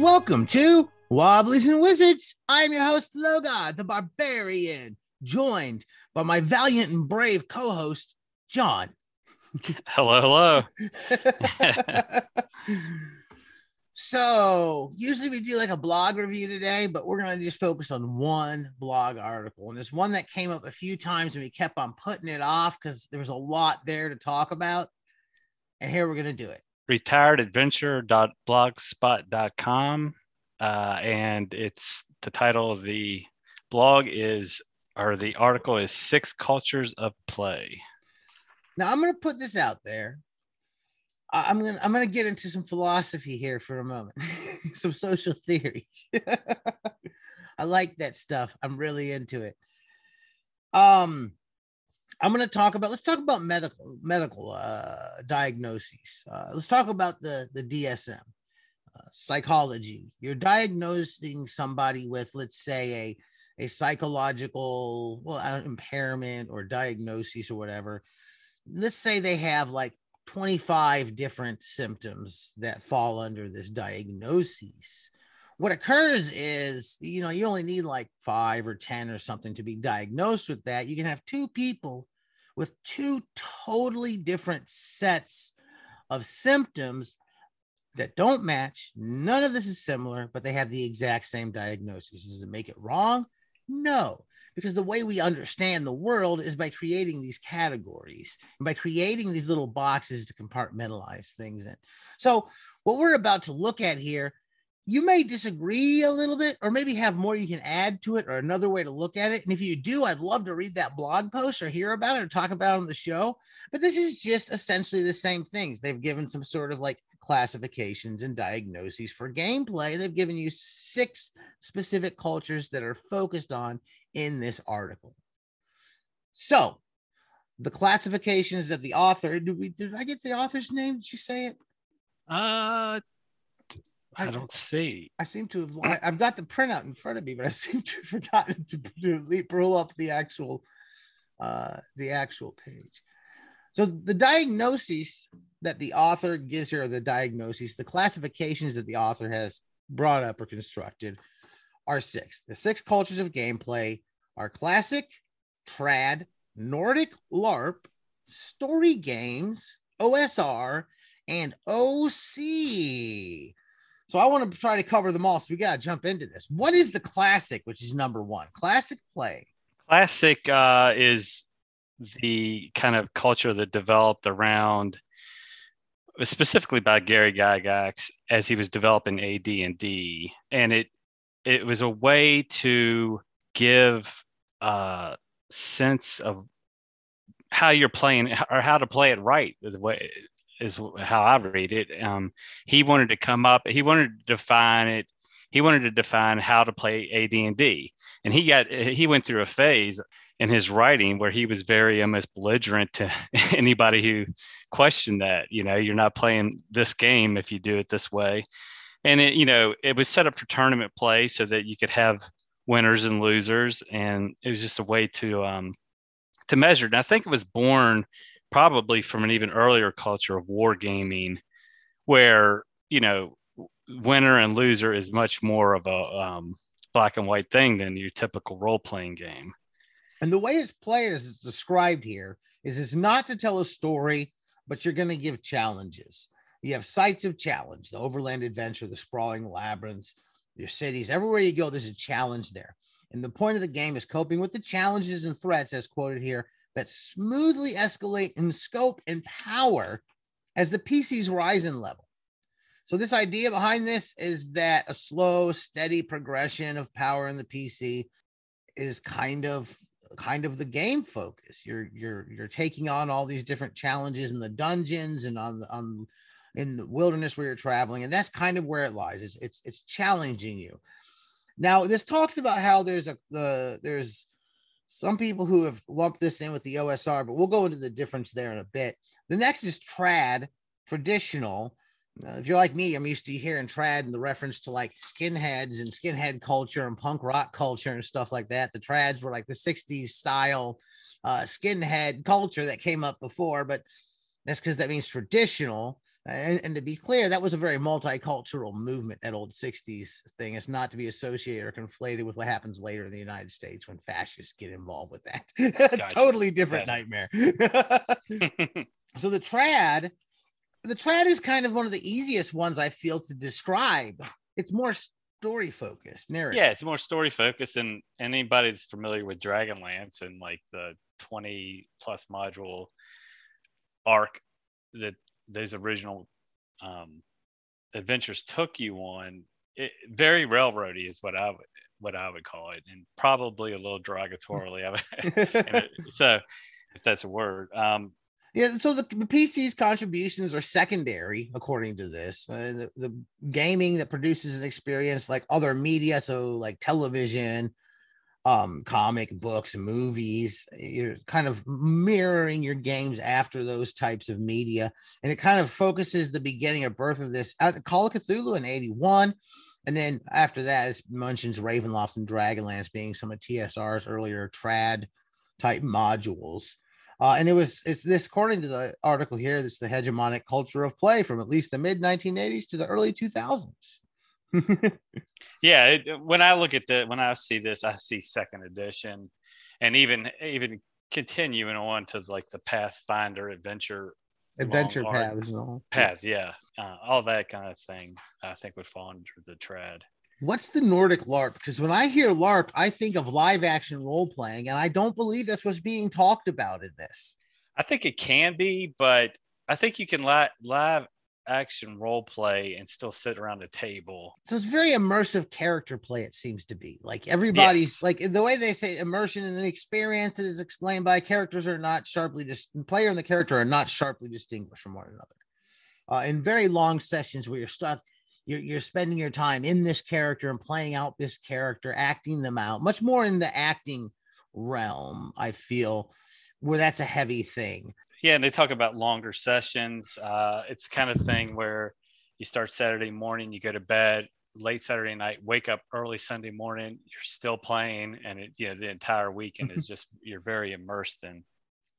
Welcome to Wobblies and Wizards. I'm your host, Logar, the barbarian, joined by my valiant and brave co host, John. Hello, hello. so, usually we do like a blog review today, but we're going to just focus on one blog article. And it's one that came up a few times and we kept on putting it off because there was a lot there to talk about. And here we're going to do it retiredadventure.blogspot.com. Uh, and it's the title of the blog is, or the article is Six Cultures of Play. Now I'm going to put this out there. I'm to I'm to get into some philosophy here for a moment. some social theory. I like that stuff. I'm really into it. Um I'm going to talk about let's talk about medical medical uh, diagnoses. Uh, let's talk about the the DSM uh, psychology. You're diagnosing somebody with let's say a a psychological well impairment or diagnosis or whatever. Let's say they have like 25 different symptoms that fall under this diagnosis. What occurs is, you know, you only need like five or 10 or something to be diagnosed with that. You can have two people with two totally different sets of symptoms that don't match. None of this is similar, but they have the exact same diagnosis. Does it make it wrong? No, because the way we understand the world is by creating these categories and by creating these little boxes to compartmentalize things in. So, what we're about to look at here you may disagree a little bit, or maybe have more you can add to it, or another way to look at it. And if you do, I'd love to read that blog post or hear about it or talk about it on the show. But this is just essentially the same things. They've given some sort of like classifications and diagnoses for gameplay. They've given you six specific cultures that are focused on in this article. So, the classifications that the author did we did I get the author's name? Did you say it? Uh I, I don't see. I seem to have. I've got the printout in front of me, but I seem to have forgotten to, to pull up the actual, uh, the actual page. So the diagnoses that the author gives here, the diagnoses, the classifications that the author has brought up or constructed, are six. The six cultures of gameplay are classic, trad, Nordic LARP, story games, OSR, and OC. So I want to try to cover them all. So we got to jump into this. What is the classic, which is number one? Classic play. Classic uh, is the kind of culture that developed around, specifically by Gary Gygax as he was developing AD and D, and it it was a way to give a sense of how you're playing or how to play it right is how I read it. Um, he wanted to come up, he wanted to define it. He wanted to define how to play AD and D, and he got he went through a phase in his writing where he was very almost belligerent to anybody who questioned that. You know, you're not playing this game if you do it this way, and it you know it was set up for tournament play so that you could have winners and losers, and it was just a way to um, to measure. And I think it was born probably from an even earlier culture of wargaming, where you know winner and loser is much more of a um, black and white thing than your typical role playing game. And the way it's played is described here is it's not to tell a story, but you're going to give challenges. You have sites of challenge, the overland adventure, the sprawling labyrinths, your cities. Everywhere you go, there's a challenge there. And the point of the game is coping with the challenges and threats, as quoted here, that smoothly escalate in scope and power as the PCs rise in level. So this idea behind this is that a slow, steady progression of power in the PC is kind of kind of the game focus. You're you're you're taking on all these different challenges in the dungeons and on the on in the wilderness where you're traveling, and that's kind of where it lies. It's it's it's challenging you. Now, this talks about how there's a the there's some people who have lumped this in with the OSR, but we'll go into the difference there in a bit. The next is trad, traditional. Uh, if you're like me, I'm used to hearing trad and the reference to like skinheads and skinhead culture and punk rock culture and stuff like that. The trads were like the 60s style uh, skinhead culture that came up before, but that's because that means traditional. And, and to be clear, that was a very multicultural movement, that old 60s thing. It's not to be associated or conflated with what happens later in the United States when fascists get involved with that. it's Gotcha. totally different Gotcha. nightmare. so the trad, the trad is kind of one of the easiest ones I feel to describe. It's more story focused, narrative. yeah, it's more story focused, and anybody that's familiar with Dragonlance and like the 20 plus module arc that those original um, adventures took you on, it, very railroady is what I would what I would call it, and probably a little derogatorily. It- so, if that's a word, um, Yeah, so the, the PC's contributions are secondary, according to this. Uh, the, the gaming that produces an experience like other media, so like television, um, comic books, movies, you're kind of mirroring your games after those types of media. And it kind of focuses the beginning or birth of this out Call of Cthulhu in 81. And then after that, it mentions Ravenloft and Dragonlance being some of TSR's earlier trad type modules. Uh, and it was it's this according to the article here. This is the hegemonic culture of play from at least the mid 1980s to the early 2000s. yeah it, when i look at the when i see this i see second edition and even even continuing on to like the pathfinder adventure Adventure paths and all. paths yeah uh, all that kind of thing i think would fall under the trad What's the Nordic LARP? Because when I hear LARP, I think of live action role playing, and I don't believe that's what's being talked about in this. i think it can be but i think you can li- live action role play and still sit around a table So it's very immersive character play, it seems to be. Like everybody's Yes. like the way they say immersion and the experience that is explained by characters are not sharply just player and the character are not sharply distinguished from one another. Uh, in very long sessions where you're stuck, you're, you're spending your time in this character and playing out this character, acting them out, much more in the acting realm, I feel, where that's a heavy thing. Yeah and they talk about longer sessions. Uh, it's kind of thing where you start saturday morning you go to bed late saturday night wake up early sunday morning you're still playing and it, you know the entire weekend is just you're very immersed in,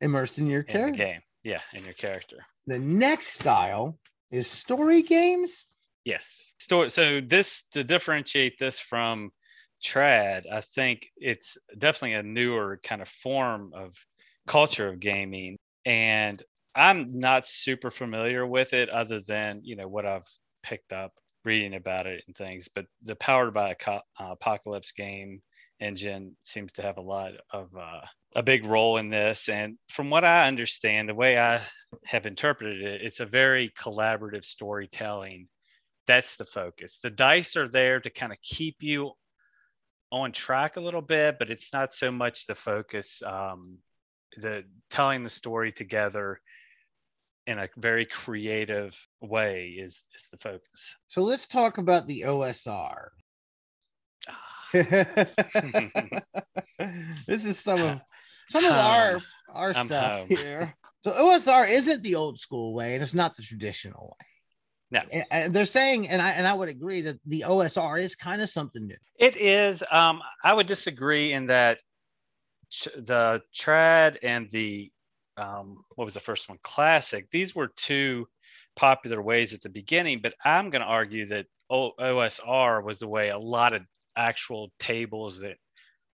Immersed in your in character. game. Yeah in your character. The next style is story games. yes. So, so this to differentiate this from trad i think it's definitely a newer kind of form of culture of gaming and i'm not super familiar with it other than you know what i've picked up reading about it and things but the powered by apocalypse game engine seems to have a lot of uh, a big role in this. And from what i understand the way i have interpreted it it's a very collaborative storytelling. That's the focus. The dice are there to kind of keep you on track a little bit but it's not so much the focus um, the telling the story together in a very creative way is is the focus So let's talk about the OSR. Ah, this is some of some of our our I'm stuff home. here. So OSR isn't the old school way, and it's not the traditional way. No. And- and they're saying, and I and I would agree that the OSR is kind of something new. It is. Um, I would disagree in that ch- the trad and the um, what was the first one? Classic. These were two popular ways at the beginning, but I'm going to argue that o- OSR was the way a lot of actual tables that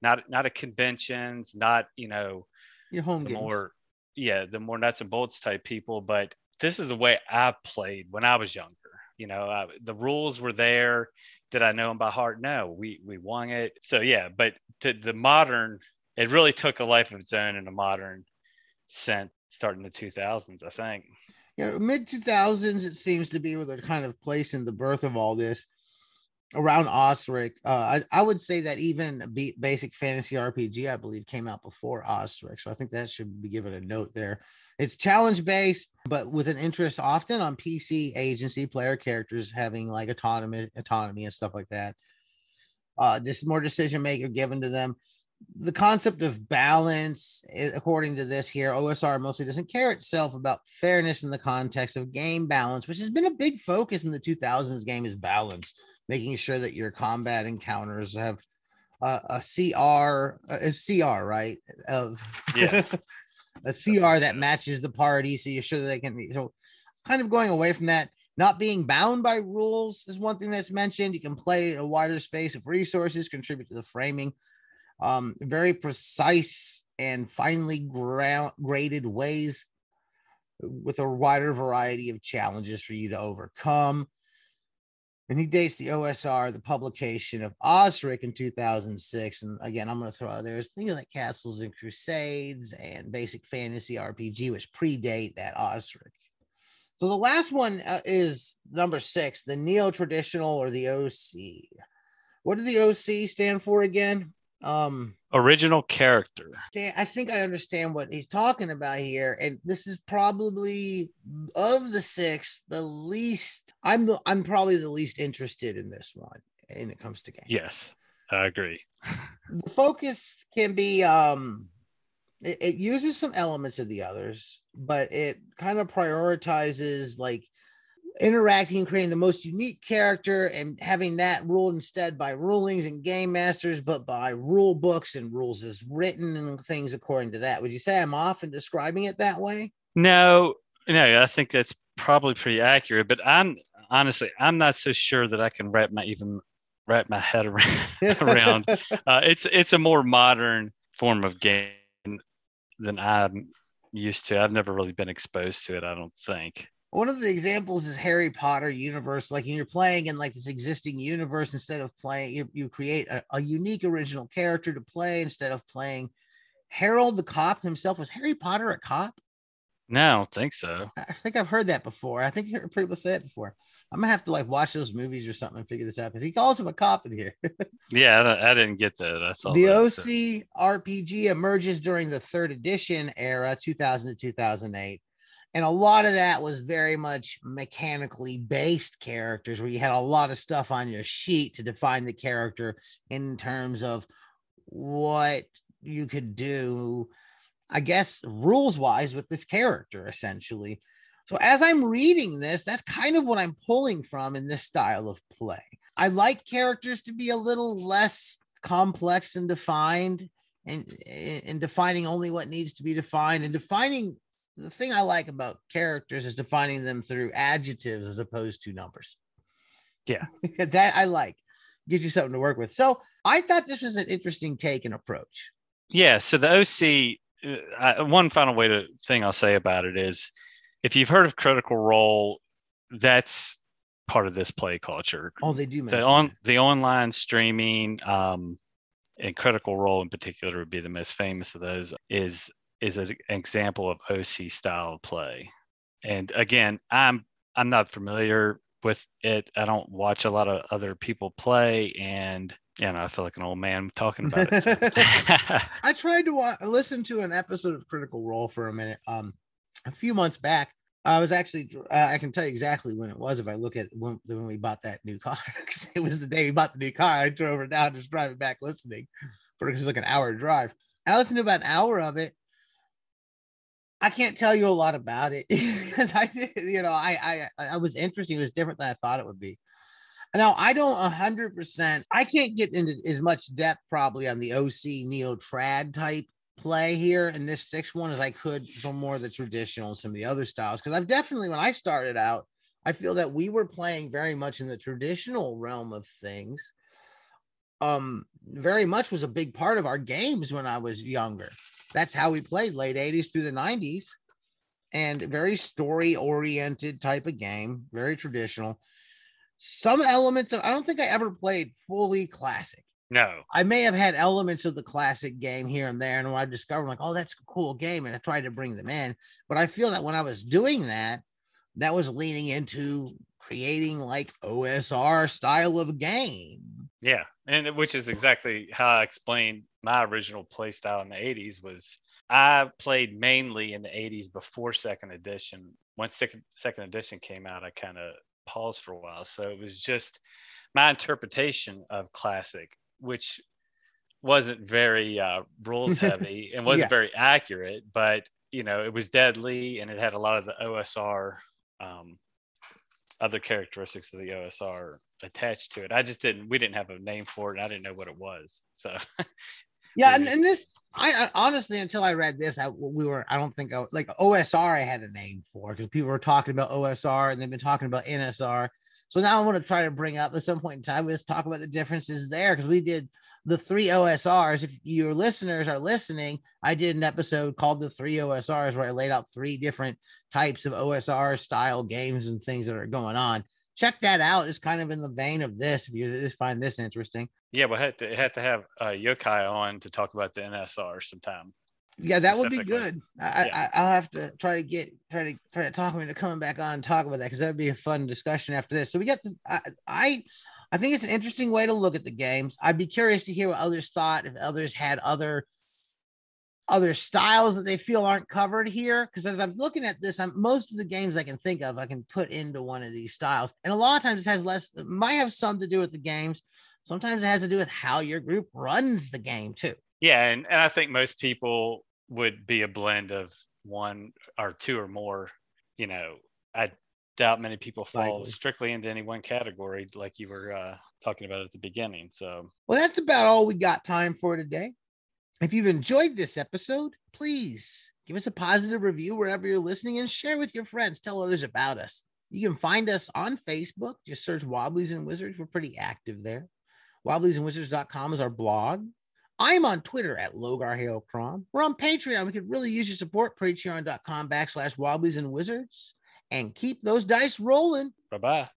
not not at conventions, not you know Your home games. more yeah the more nuts and bolts type people but this is the way i played when i was younger you know I, the rules were there did i know them by heart no we we won it so yeah but to the modern it really took a life of its own in a modern sense starting the 2000s i think you know, mid 2000s, it seems to be where they're kind of placing the birth of all this around Osric. Uh, I, I would say that even B- basic fantasy RPG, I believe, came out before Osric. So I think that should be given a note there. It's challenge based, but with an interest often on PC agency player characters having like autonomy, autonomy and stuff like that. Uh, this more decision maker given to them the concept of balance, according to this here, OSR mostly doesn't care itself about fairness in the context of game balance, which has been a big focus in the 2000s game is balance, making sure that your combat encounters have uh, a CR, a CR, right? Of Yeah. a CR that matches the party, so you're sure that they can. be So kind of going away from that. Not being bound by rules is one thing that's mentioned. You can play a wider space of resources, contribute to the framing. Um, very precise and finely ground, graded ways with a wider variety of challenges for you to overcome. And he dates the OSR, the publication of Osric in 2006. And again, I'm going to throw out there things like Castles and Crusades and Basic Fantasy RPG, which predate that Osric. So the last one uh, is number six, the neo traditional or the OC. What did the OC stand for again? Um, Original character. I think I understand what he's talking about here, and this is probably of the six the least. I'm the I'm probably the least interested in this one when it comes to games. Yes, I agree. the focus can be um it uses some elements of the others, but it kind of prioritizes like interacting and creating the most unique character and having that ruled instead by rulings and game masters, but by rule books and rules as written and things according to that. Would you say I'm off in describing it that way? No, no, I think that's probably pretty accurate. But I'm honestly, I'm not so sure that I can wrap my even wrap my head around. around. Uh, it's it's a more modern form of game than I'm used to. I've never really been exposed to it. I don't think one of the examples is Harry Potter universe. Like you're playing in like this existing universe instead of playing, you, you create a, a, unique original character to play instead of playing Harold the cop himself. Was Harry Potter a cop? No, I don't think so. I think I've heard that before. I think people say it before. I'm gonna have to like watch those movies or something and figure this out because he calls him a cop in here. yeah, I, I, didn't get that. I saw the that, OC so. RPG emerges during the third edition era, 2000 to 2008 and a lot of that was very much mechanically based characters where you had a lot of stuff on your sheet to define the character in terms of what you could do i guess rules wise with this character essentially. So as i'm reading this that's kind of what i'm pulling from in this style of play. I like characters to be a little less complex and defined and, and defining only what needs to be defined and defining the thing I like about characters is defining them through adjectives as opposed to numbers. Yeah. that I like. Gives you something to work with. So I thought this was an interesting take and approach. Yeah. So the OC, uh, one final way to thing I'll say about it is if you've heard of Critical Role, that's part of this play culture. Oh, they do. The on that. the online streaming, um, and Critical Role in particular would be the most famous of those. Is is an example of OC style play. And again, I'm I'm not familiar with it. I don't watch a lot of other people play, and you know, I feel like an old man talking about it. So. I tried to watch, listen to an episode of Critical Role for a minute. Um, a few months back, I was actually uh, I can tell you exactly when it was if I look at when, when we bought that new car because it was the day we bought the new car. I drove her down, just driving back listening for it was like an hour drive. I listened to about an hour of it, I can't tell you a lot about it because I you know, I, I, I was interesting. It was different than I thought it would be. Now I don't hundred percent. I can't get into as much depth probably on the OC neo trad type play here in this sixth one as I could for more of the traditional and some of the other styles. Because I've definitely when I started out, I feel that we were playing very much in the traditional realm of things. Um, very much was a big part of our games when I was younger that's how we played late 80s through the 90s and very story oriented type of game, very traditional. Some elements of I don't think I ever played fully classic. No, I may have had elements of the classic game here and there, and when I discovered like, oh, that's a cool game, and I tried to bring them in. But I feel that when I was doing that, that was leaning into creating like OSR style of game. Yeah, and which is exactly how I explained my original play style in the 80s was I played mainly in the 80s before second edition. Once second, second edition came out, I kind of paused for a while. So it was just my interpretation of classic, which wasn't very uh, rules heavy and wasn't yeah. very accurate, but you know, it was deadly and it had a lot of the OSR um, other characteristics of the OSR attached to it. I just didn't, we didn't have a name for it. And I didn't know what it was. So, yeah. And, and this, I, I, honestly, until I read this, I we were I don't think I like OSR. I had a name for because people were talking about OSR and they've been talking about NSR. So now I want to try to bring up at some point in time. Let's talk about the differences there because we did the three OSRs. If your listeners are listening, I did an episode called the three OSRs where I laid out three different types of OSR style games and things that are going on check that out. It's kind of in the vein of this. If you just find this interesting. Yeah, we'll have to have to have uh, Yokai on to talk about the NSR sometime. Yeah, that would be good. I, yeah. I, will have to try to get try to try to talk him into coming back on and talk about that because that'd be a fun discussion after this. So we got the I, I I think it's an interesting way to look at the games. I'd be curious to hear what others thought if others had other other styles that they feel aren't covered here. Because as I'm looking at this, I'm most of the games I can think of, I can put into one of these styles. And a lot of times it has less, it might have some to do with the games. Sometimes it has to do with how your group runs the game too. Yeah. And, and I think most people would be a blend of one or two or more. You know, I doubt many people fall Likely. strictly into any one category like you were uh, talking about at the beginning. So, well, that's about all we got time for today. If you've enjoyed this episode, please give us a positive review wherever you're listening and share with your friends. Tell others about us. You can find us on Facebook. Just search Wobblies and Wizards. We're pretty active there. Wobbliesandwizards.com is our blog. I'm on Twitter at Logar. We're on Patreon. We could really use your support. Patreon.com backslash Wobblies and Wizards. And keep those dice rolling. Bye bye.